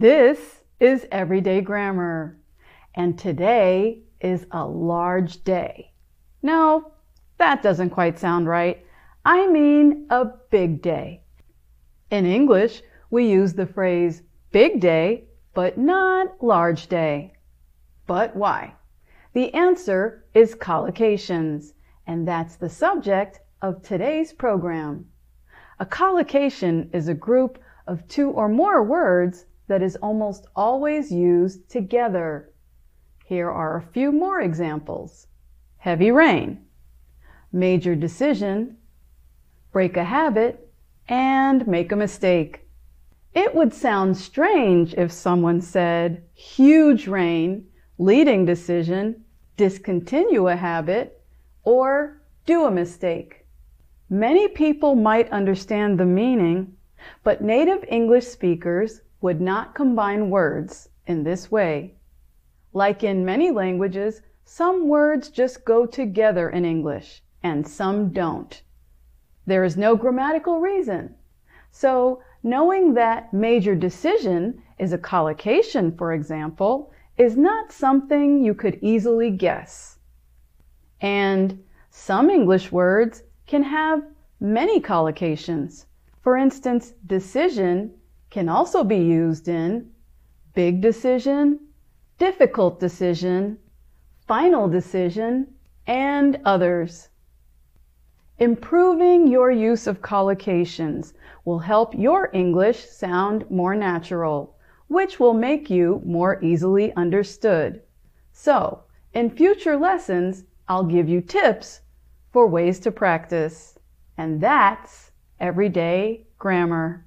This is Everyday Grammar, and today is a large day. No, that doesn't quite sound right. I mean a big day. In English, we use the phrase big day, but not large day. But why? The answer is collocations, and that's the subject of today's program. A collocation is a group of two or more words that is almost always used together. Here are a few more examples. Heavy rain, major decision, break a habit, and make a mistake. It would sound strange if someone said huge rain, leading decision, discontinue a habit, or do a mistake. Many people might understand the meaning, but native English speakers would not combine words in this way. Like in many languages, some words just go together in English and some don't. There is no grammatical reason. So knowing that major decision is a collocation, for example, is not something you could easily guess. And some English words can have many collocations. For instance, decision can also be used in big decision, difficult decision, final decision, and others. Improving your use of collocations will help your English sound more natural, which will make you more easily understood. So, in future lessons, I'll give you tips for ways to practice. And that's everyday grammar.